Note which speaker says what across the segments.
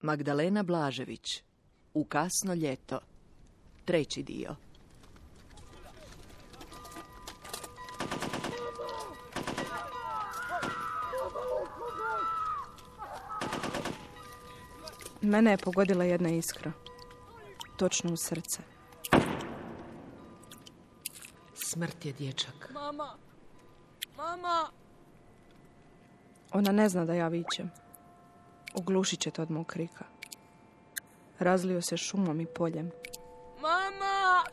Speaker 1: Magdalena Blažević U kasno ljeto Treći dio
Speaker 2: Mene je pogodila jedna iskra. Točno u srce.
Speaker 3: Smrt je dječak.
Speaker 4: Mama! Mama!
Speaker 2: Ona ne zna da ja vićem. Uglušit će to od mog krika. Razlio se šumom i poljem.
Speaker 4: Mama!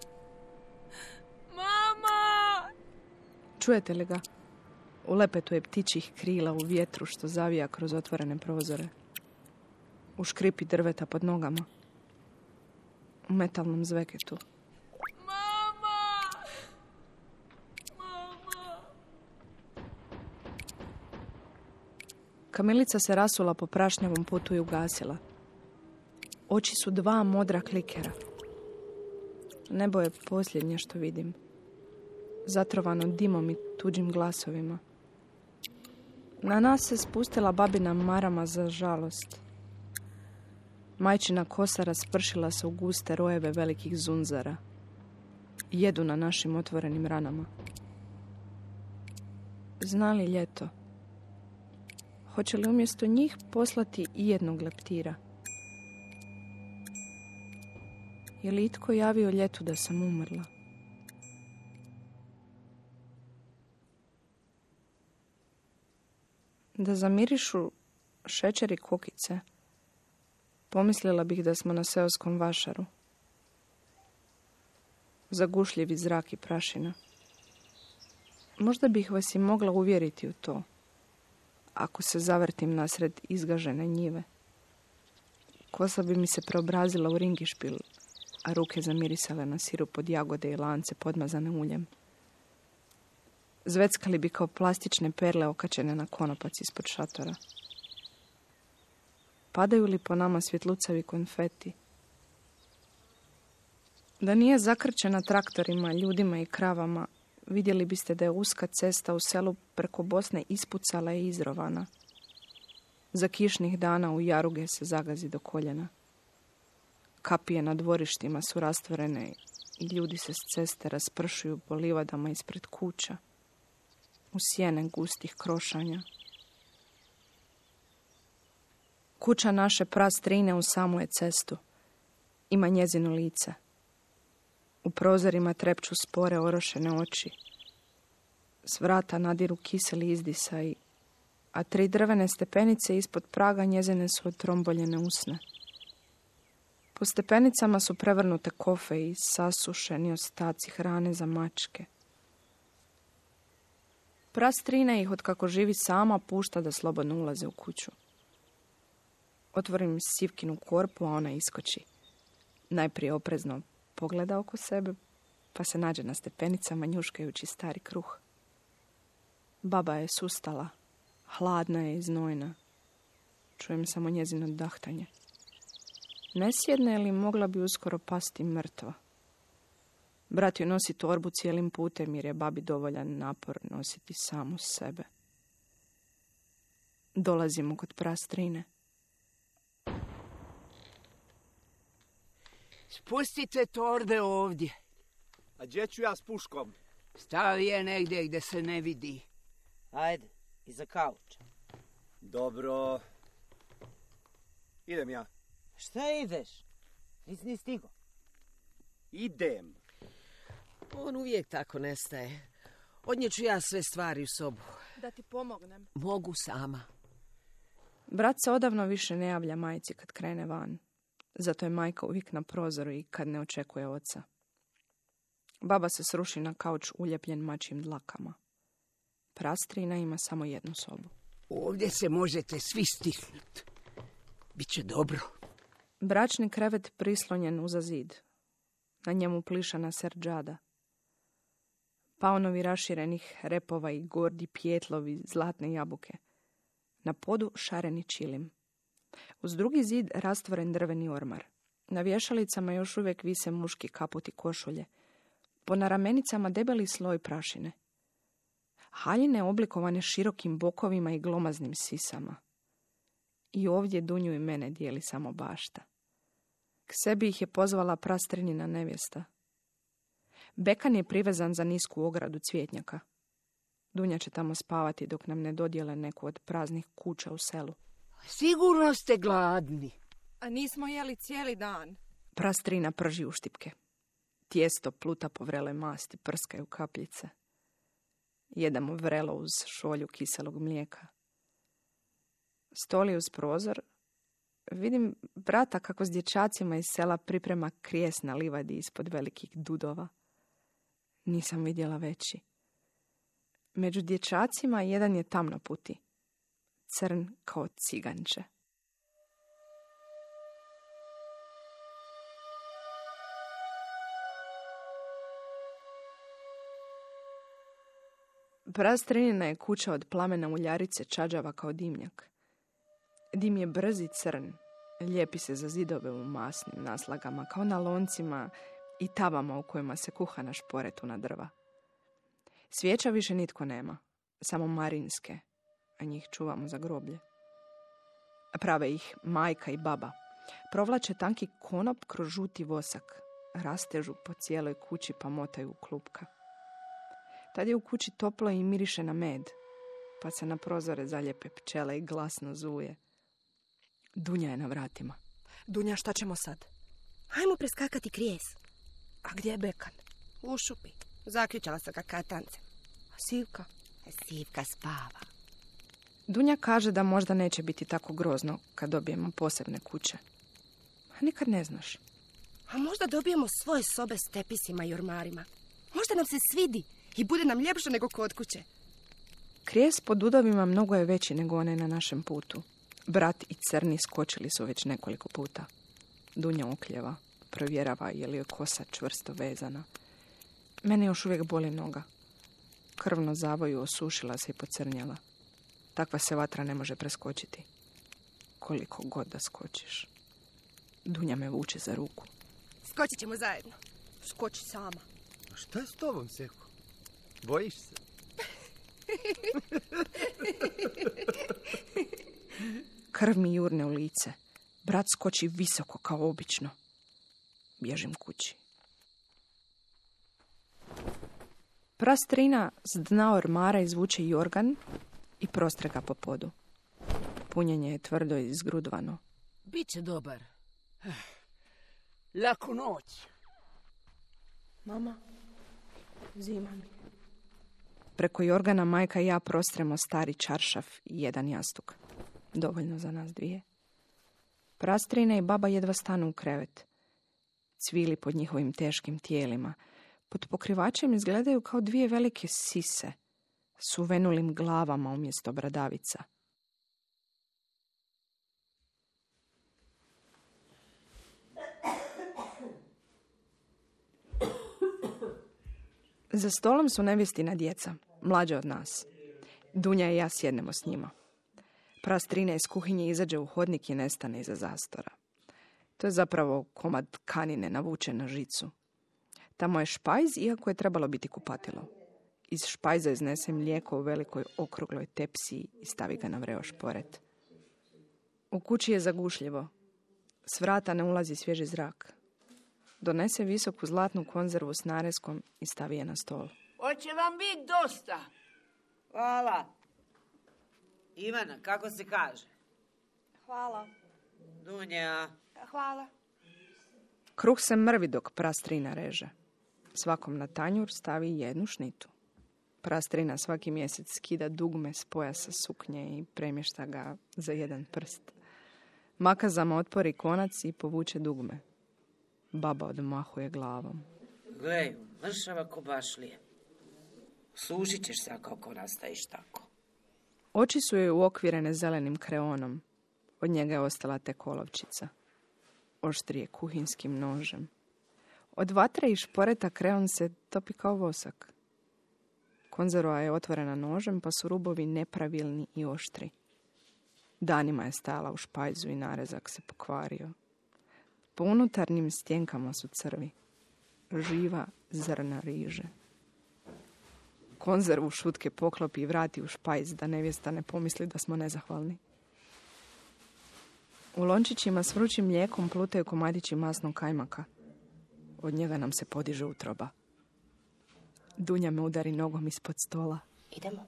Speaker 4: Mama!
Speaker 2: Čujete li ga? U lepetu je ptičih krila u vjetru što zavija kroz otvorene prozore. U škripi drveta pod nogama. U metalnom zveketu.
Speaker 4: Mama! Mama!
Speaker 2: Kamilica se rasula po prašnjavom putu i ugasila. Oči su dva modra klikera. Nebo je posljednje što vidim. Zatrovano dimom i tuđim glasovima. Na nas se spustila babina marama za žalost. Majčina kosa raspršila se u guste rojeve velikih zunzara. Jedu na našim otvorenim ranama. Znali ljeto? Hoće li umjesto njih poslati i jednog leptira? Je li itko javio ljetu da sam umrla? Da zamirišu šećer i kukice, pomislila bih da smo na seoskom vašaru. Zagušljivi zrak i prašina. Možda bih vas i mogla uvjeriti u to, ako se zavrtim nasred izgažene njive. Kosa bi mi se preobrazila u ringišpil, a ruke zamirisale na sirup od jagode i lance podmazane uljem. Zveckali bi kao plastične perle okačene na konopac ispod šatora. Padaju li po nama svjetlucavi konfeti? Da nije zakrčena traktorima, ljudima i kravama, vidjeli biste da je uska cesta u selu preko Bosne ispucala i izrovana. Za kišnih dana u jaruge se zagazi do koljena. Kapije na dvorištima su rastvorene i ljudi se s ceste raspršuju po livadama ispred kuća, u sjene gustih krošanja. Kuća naše prastrine u samu je cestu. Ima njezino lice. U prozorima trepču spore orošene oči. S vrata nadiru kiseli izdisaj, a tri drvene stepenice ispod praga njezine su otromboljene usne. Po stepenicama su prevrnute kofe i sasušeni ostaci hrane za mačke. Prastrina ih od kako živi sama pušta da slobodno ulaze u kuću. Otvorim sivkinu korpu, a ona iskoči. Najprije oprezno pogleda oko sebe, pa se nađe na stepenicama njuškajući stari kruh. Baba je sustala, hladna je i znojna. Čujem samo njezino dahtanje. Nesjedna je li mogla bi uskoro pasti mrtva. Brat joj nosi torbu cijelim putem jer je babi dovoljan napor nositi samu sebe. Dolazimo kod prastrine.
Speaker 5: Spustite torbe ovdje.
Speaker 6: A gdje ću ja s puškom?
Speaker 5: Stavi je negdje gdje se ne vidi.
Speaker 7: Ajde, iza kauča.
Speaker 6: Dobro. Idem ja.
Speaker 7: Šta ideš? Nisi ni stigo.
Speaker 6: Idem.
Speaker 3: On uvijek tako nestaje. Odnijeću ja sve stvari u sobu.
Speaker 2: Da ti pomognem.
Speaker 3: Mogu sama.
Speaker 2: Brat se odavno više ne javlja majci kad krene van. Zato je majka uvijek na prozoru i kad ne očekuje oca. Baba se sruši na kauč uljepljen mačim dlakama. Prastrina ima samo jednu sobu.
Speaker 5: Ovdje se možete svi stisnuti. Biće dobro.
Speaker 2: Bračni krevet prislonjen uza zid. Na njemu plišana serđada. Paunovi raširenih repova i gordi pjetlovi zlatne jabuke. Na podu šareni čilim. Uz drugi zid rastvoren drveni ormar. Na vješalicama još uvijek vise muški kaputi košulje. Po naramenicama debeli sloj prašine. Haljine oblikovane širokim bokovima i glomaznim sisama. I ovdje Dunju i mene dijeli samo bašta. K sebi ih je pozvala prastrinina nevjesta. Bekan je privezan za nisku ogradu cvjetnjaka. Dunja će tamo spavati dok nam ne dodijele neku od praznih kuća u selu.
Speaker 5: Sigurno ste gladni.
Speaker 8: A nismo jeli cijeli dan.
Speaker 2: Prastrina prži uštipke. Tijesto pluta po vrele masti, prskaju kapljice. Jedamo vrelo uz šolju kiselog mlijeka. Stoli uz prozor. Vidim brata kako s dječacima iz sela priprema krijes na livadi ispod velikih dudova. Nisam vidjela veći. Među dječacima jedan je tamno puti. Crn kao ciganče. Prastrenina je kuća od plamena uljarice čađava kao dimnjak. Dim je brz i crn, lijepi se za zidove u masnim naslagama, kao na loncima i tavama u kojima se kuha na šporetu na drva. Svijeća više nitko nema, samo marinske, a njih čuvamo za groblje. Prave ih majka i baba. Provlače tanki konop kroz žuti vosak, rastežu po cijeloj kući pa motaju u klupka. Tad je u kući toplo i miriše na med, pa se na prozore zaljepe pčele i glasno zuje. Dunja je na vratima.
Speaker 8: Dunja, šta ćemo sad?
Speaker 9: Hajmo preskakati krijes.
Speaker 8: A gdje je Bekan?
Speaker 9: U šupi. Zaključala sam ga katance.
Speaker 8: A Sivka?
Speaker 9: Sivka spava.
Speaker 2: Dunja kaže da možda neće biti tako grozno kad dobijemo posebne kuće. A nikad ne znaš.
Speaker 9: A možda dobijemo svoje sobe s tepisima i ormarima. Možda nam se svidi i bude nam ljepše nego kod kuće.
Speaker 2: Krijes pod dudovima mnogo je veći nego onaj na našem putu. Brat i crni skočili su već nekoliko puta. Dunja okljeva, provjerava je li je kosa čvrsto vezana. Mene još uvijek boli noga. Krvno zavoju osušila se i pocrnjala. Takva se vatra ne može preskočiti. Koliko god da skočiš. Dunja me vuče za ruku.
Speaker 9: Skočit ćemo zajedno.
Speaker 8: Skoči sama.
Speaker 6: A šta je s tobom, Seko? Bojiš se?
Speaker 2: Krv mi jurne u lice. Brat skoči visoko kao obično. Bježim kući. Prastrina s dna ormara izvuče jorgan i prostrega po podu. Punjenje je tvrdo i zgrudvano.
Speaker 3: Biće dobar.
Speaker 5: Laku noć.
Speaker 8: Mama, zima mi.
Speaker 2: Preko jorgana majka i ja prostremo stari čaršaf i jedan jastuk. Dovoljno za nas dvije. Prastrina i baba jedva stanu u krevet. Cvili pod njihovim teškim tijelima. Pod pokrivačem izgledaju kao dvije velike sise s uvenulim glavama umjesto bradavica. Za stolom su nevjestina djeca, mlađa od nas. Dunja i ja sjednemo s njima. Prastrina iz kuhinje izađe u hodnik i nestane iza zastora. To je zapravo komad kanine navučen na žicu. Tamo je špajz, iako je trebalo biti kupatilo. Iz špajza iznese mlijeko u velikoj okrugloj tepsiji i stavi ga na vreo šporet. U kući je zagušljivo. S vrata ne ulazi svježi zrak. Donese visoku zlatnu konzervu s nareskom i stavi je na stol.
Speaker 5: Hoće vam biti dosta.
Speaker 7: Hvala. Ivana, kako se kaže?
Speaker 8: Hvala.
Speaker 7: Dunja.
Speaker 8: Hvala.
Speaker 2: Kruh se mrvi dok prastrina reže. Svakom na tanjur stavi jednu šnitu. Prastrina svaki mjesec skida dugme s pojasa suknje i premješta ga za jedan prst. Makazama otvori konac i povuče dugme. Baba odmahuje glavom.
Speaker 7: Glej, mršava ko bašlije. Sušit ćeš se ako nastaviš tako.
Speaker 2: Oči su joj uokvirene zelenim kreonom. Od njega je ostala te kolovčica. Oštrije kuhinskim nožem. Od vatre i šporeta kreon se topi kao vosak. Konzerva je otvorena nožem, pa su rubovi nepravilni i oštri. Danima je stajala u špajzu i narezak se pokvario. Po unutarnjim stjenkama su crvi. Živa zrna riže. Konzervu šutke poklopi i vrati u špajz da nevjesta ne pomisli da smo nezahvalni. U lončićima s vrućim mlijekom plutaju komadići masnog kajmaka. Od njega nam se podiže utroba. Dunja me udari nogom ispod stola.
Speaker 9: Idemo.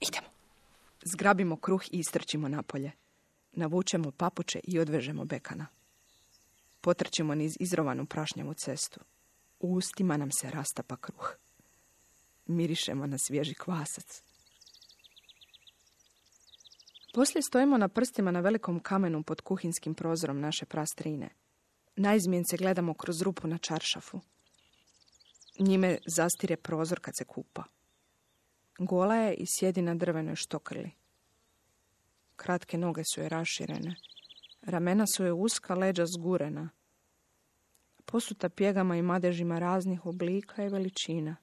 Speaker 9: Idemo.
Speaker 2: Zgrabimo kruh i istrčimo napolje. Navučemo papuče i odvežemo bekana. Potrčimo niz izrovanu prašnjavu cestu. U ustima nam se rastapa kruh. Mirišemo na svježi kvasac. Poslije stojimo na prstima na velikom kamenu pod kuhinskim prozorom naše prastrine. Naizmjence gledamo kroz rupu na čaršafu. Njime zastire prozor kad se kupa. Gola je i sjedi na drvenoj štokrli. Kratke noge su je raširene. Ramena su je uska, leđa zgurena. Posuta pjegama i madežima raznih oblika i veličina.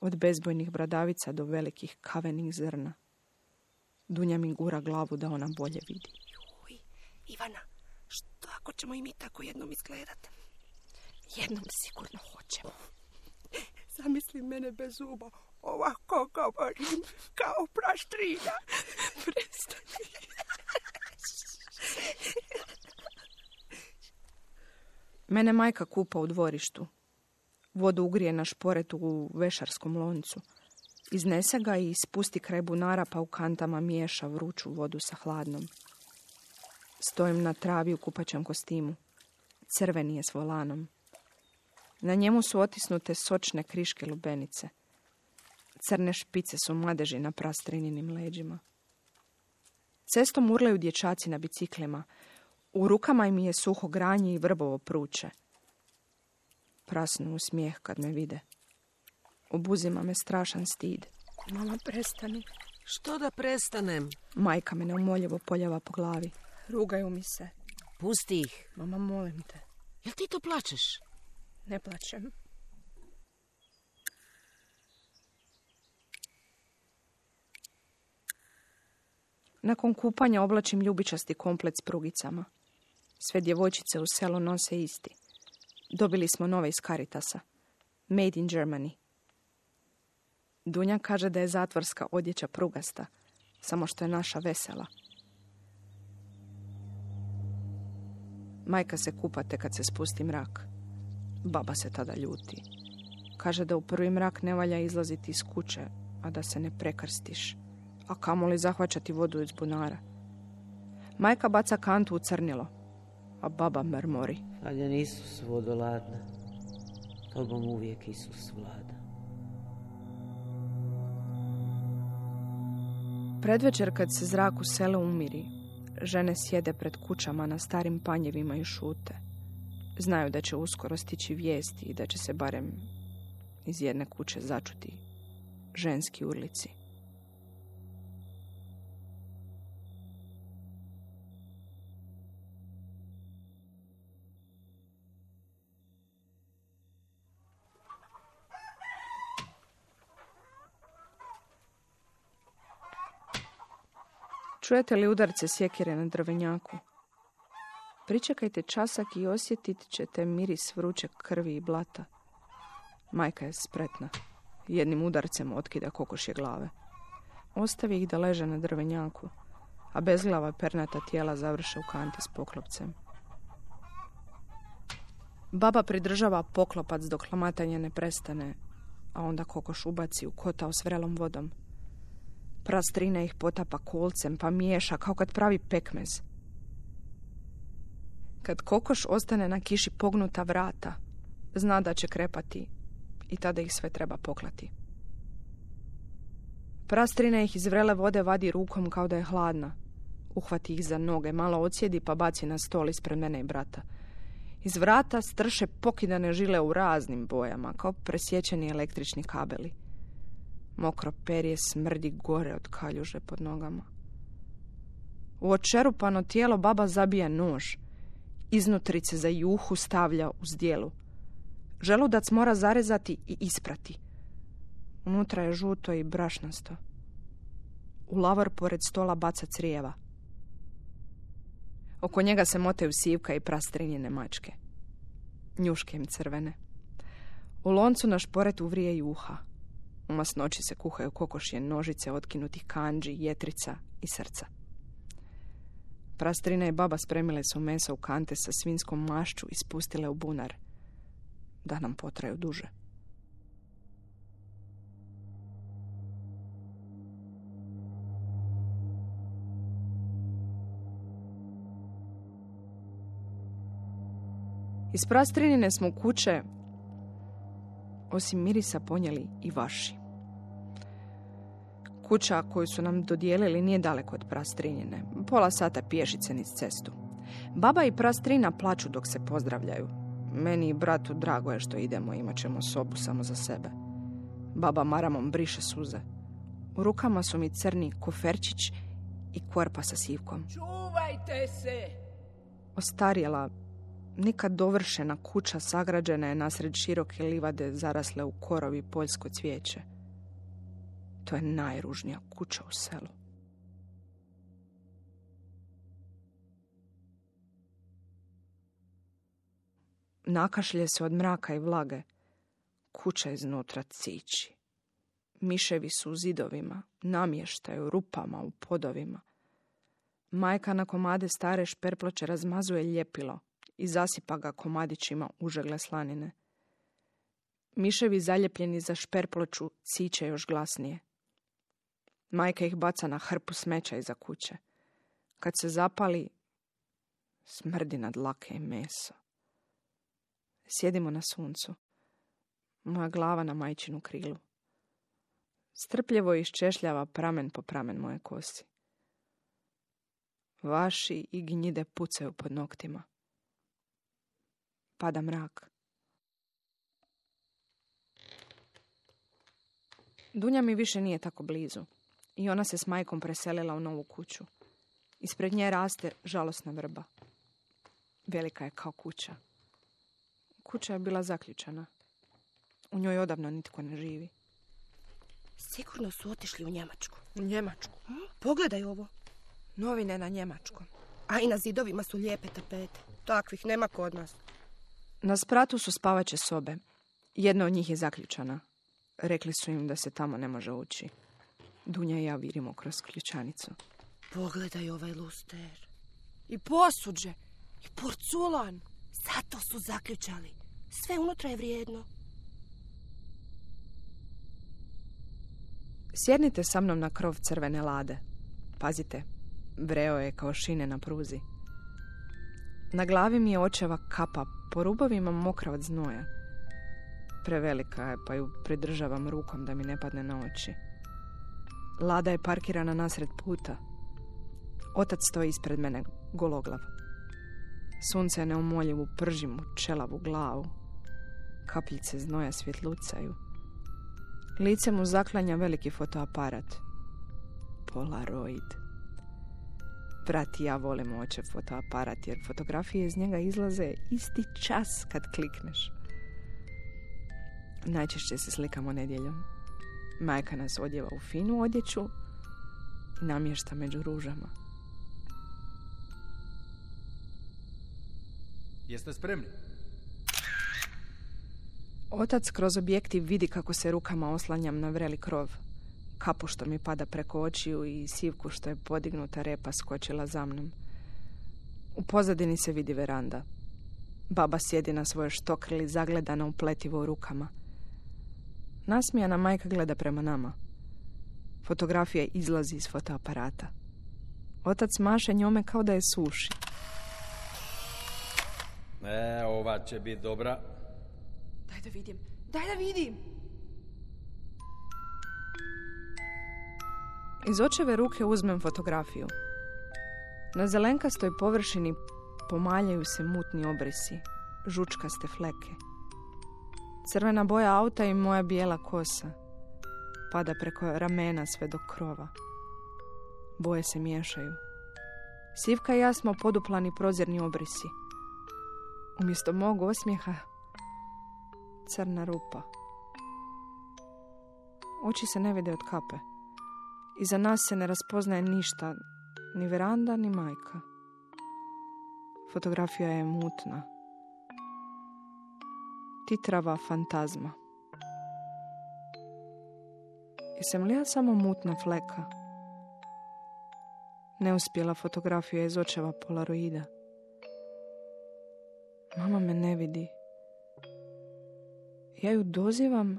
Speaker 2: Od bezbojnih bradavica do velikih kavenih zrna. Dunja mi gura glavu da ona bolje vidi.
Speaker 9: Uj, Ivana, što ako ćemo i mi tako jednom izgledat? Jednom sigurno hoćemo. Zamisli mene bez zuba. Ovako govorim, kao praštrina. Prestani.
Speaker 2: Mene majka kupa u dvorištu. Vodu ugrije na šporet u vešarskom loncu. Iznese ga i spusti kraj bunara pa u kantama miješa vruću vodu sa hladnom. Stojim na travi u kupaćem kostimu. Crveni je s volanom. Na njemu su otisnute sočne kriške lubenice. Crne špice su madeži na prastrininim leđima. Cestom urlaju dječaci na biciklima. U rukama im je suho granje i vrbovo pruče. Prasnu u smijeh kad me vide. Obuzima me strašan stid.
Speaker 9: Mama, prestani.
Speaker 3: Što da prestanem?
Speaker 2: Majka me neumoljivo poljava po glavi.
Speaker 9: Rugaju mi se.
Speaker 3: Pusti ih.
Speaker 9: Mama, molim te.
Speaker 3: Jel ti to plačeš?
Speaker 9: Ne plaćem.
Speaker 2: Nakon kupanja oblačim ljubičasti komplet s prugicama. Sve djevojčice u selu nose isti. Dobili smo nove iz Caritasa. Made in Germany. Dunja kaže da je zatvorska odjeća prugasta, samo što je naša vesela. Majka se kupate kad se spusti mrak. Baba se tada ljuti. Kaže da u prvi mrak ne valja izlaziti iz kuće, a da se ne prekrstiš. A kamoli zahvaćati vodu iz bunara. Majka baca kantu u crnilo, a baba mrmori.
Speaker 7: Aljan Isus vodoladna, tobom uvijek Isus vlada.
Speaker 2: Predvečer kad se zrak u selu umiri, žene sjede pred kućama na starim panjevima i šute. Znaju da će uskoro stići vijesti i da će se barem iz jedne kuće začuti ženski urlici. Čujete li udarce sjekire na drvenjaku? Pričekajte časak i osjetit ćete miris vruće krvi i blata. Majka je spretna. Jednim udarcem otkida kokošje glave. Ostavi ih da leže na drvenjaku, a bezglava pernata tijela završe u kanti s poklopcem. Baba pridržava poklopac dok lamatanje ne prestane, a onda kokoš ubaci u kotao s vrelom vodom. Prastrina ih potapa kolcem pa miješa kao kad pravi pekmez. Kad kokoš ostane na kiši pognuta vrata, zna da će krepati i tada ih sve treba poklati. Prastrina ih iz vrele vode vadi rukom kao da je hladna. Uhvati ih za noge, malo odsjedi pa baci na stol ispred mene i brata. Iz vrata strše pokidane žile u raznim bojama, kao presjećeni električni kabeli. Mokro perje smrdi gore od kaljuže pod nogama. U očerupano tijelo baba zabija nož. Iznutrice za juhu stavlja u zdjelu. Želudac mora zarezati i isprati. Unutra je žuto i brašnasto. U lavor pored stola baca crijeva. Oko njega se motaju sivka i prastrinjene mačke. Njuške im crvene. U loncu na šporet uvrije juha. U masnoći se kuhaju kokošje nožice otkinutih kanđi, jetrica i srca. Prastrina i baba spremile su mesa u kante sa svinskom mašću i spustile u bunar. Da nam potraju duže. Iz prastrinine smo kuće, osim mirisa, ponijeli i vaši. Kuća koju su nam dodijelili nije daleko od prastrinine. Pola sata pješice niz cestu. Baba i prastrina plaću dok se pozdravljaju. Meni i bratu drago je što idemo, imat ćemo sobu samo za sebe. Baba maramom briše suze. U rukama su mi crni koferčić i korpa sa sivkom.
Speaker 5: Čuvajte se!
Speaker 2: Ostarjela, nikad dovršena kuća sagrađena je nasred široke livade zarasle u korovi poljsko cvijeće. To je najružnija kuća u selu. Nakašlje se od mraka i vlage. Kuća iznutra cići. Miševi su u zidovima, namještaju rupama u podovima. Majka na komade stare šperploče razmazuje ljepilo i zasipa ga komadićima užegle slanine. Miševi zaljepljeni za šperploču ciće još glasnije. Majka ih baca na hrpu smeća iza kuće. Kad se zapali, smrdi na dlake i meso. Sjedimo na suncu. Moja glava na majčinu krilu. Strpljivo iščešljava pramen po pramen moje kosi. Vaši i gnjide pucaju pod noktima. Pada mrak. Dunja mi više nije tako blizu i ona se s majkom preselila u novu kuću. Ispred nje raste žalosna vrba. Velika je kao kuća. Kuća je bila zaključana. U njoj odavno nitko ne živi.
Speaker 9: Sigurno su otišli u Njemačku.
Speaker 8: U Njemačku.
Speaker 9: Pogledaj ovo.
Speaker 8: Novine na njemačkom.
Speaker 9: A i na zidovima su lijepe tapete. Takvih nema kod nas.
Speaker 2: Na spratu su spavaće sobe. Jedna od njih je zaključana. Rekli su im da se tamo ne može ući. Dunja i ja virimo kroz ključanicu.
Speaker 9: Pogledaj ovaj luster.
Speaker 8: I posuđe. I porculan.
Speaker 9: Zato su zaključali. Sve unutra je vrijedno.
Speaker 2: Sjednite sa mnom na krov crvene lade. Pazite, vreo je kao šine na pruzi. Na glavi mi je očeva kapa, po rubovima mokra od znoja. Prevelika je, pa ju pridržavam rukom da mi ne padne na oči. Lada je parkirana nasred puta. Otac stoji ispred mene, gologlav. Sunce neumoljivu prži mu čelavu glavu. Kapljice znoja svjetlucaju. Lice mu zaklanja veliki fotoaparat. Polaroid. Brat i ja volimo očev fotoaparat jer fotografije iz njega izlaze isti čas kad klikneš. Najčešće se slikamo nedjeljom. Majka nas odjeva u finu odjeću i namješta među ružama.
Speaker 6: Jeste spremni?
Speaker 2: Otac kroz objektiv vidi kako se rukama oslanjam na vreli krov. Kapu što mi pada preko očiju i sivku što je podignuta repa skočila za mnom. U pozadini se vidi veranda. Baba sjedi na svojoj štokrli zagledana upletivo u rukama. Nasmijana majka gleda prema nama. Fotografija izlazi iz fotoaparata. Otac maše njome kao da je suši.
Speaker 6: E, ova će biti dobra.
Speaker 8: Daj da vidim. Daj da vidim.
Speaker 2: Iz očeve ruke uzmem fotografiju. Na zelenkastoj površini pomaljaju se mutni obrisi, žučkaste fleke. Crvena boja auta i moja bijela kosa pada preko ramena sve do krova. Boje se miješaju. Sivka i ja smo poduplani prozirni obrisi. Umjesto mog osmijeha crna rupa. Oči se ne vide od kape. Iza nas se ne raspoznaje ništa, ni veranda, ni majka. Fotografija je mutna. Titrava fantazma. Jesam li ja samo mutna fleka? Neuspjela fotografija iz očeva polaroida. Mama me ne vidi. Ja ju dozivam,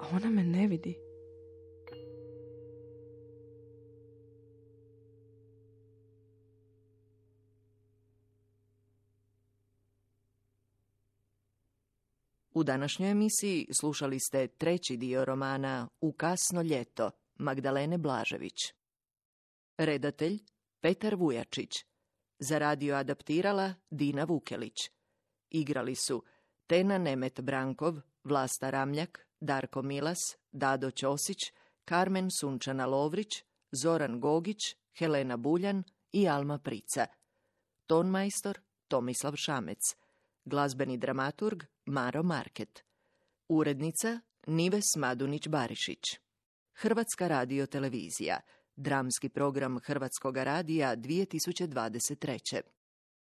Speaker 2: a ona me ne vidi.
Speaker 1: U današnjoj emisiji slušali ste treći dio romana U kasno ljeto Magdalene Blažević. Redatelj Petar Vujačić. Za radio adaptirala Dina Vukelić. Igrali su Tena Nemet Brankov, Vlasta Ramljak, Darko Milas, Dado Ćosić, Karmen Sunčana Lovrić, Zoran Gogić, Helena Buljan i Alma Prica. Tonmajstor Tomislav Šamec. Glazbeni dramaturg Maro Market. Urednica Nives Madunić-Barišić. Hrvatska radio televizija. Dramski program Hrvatskog radija 2023.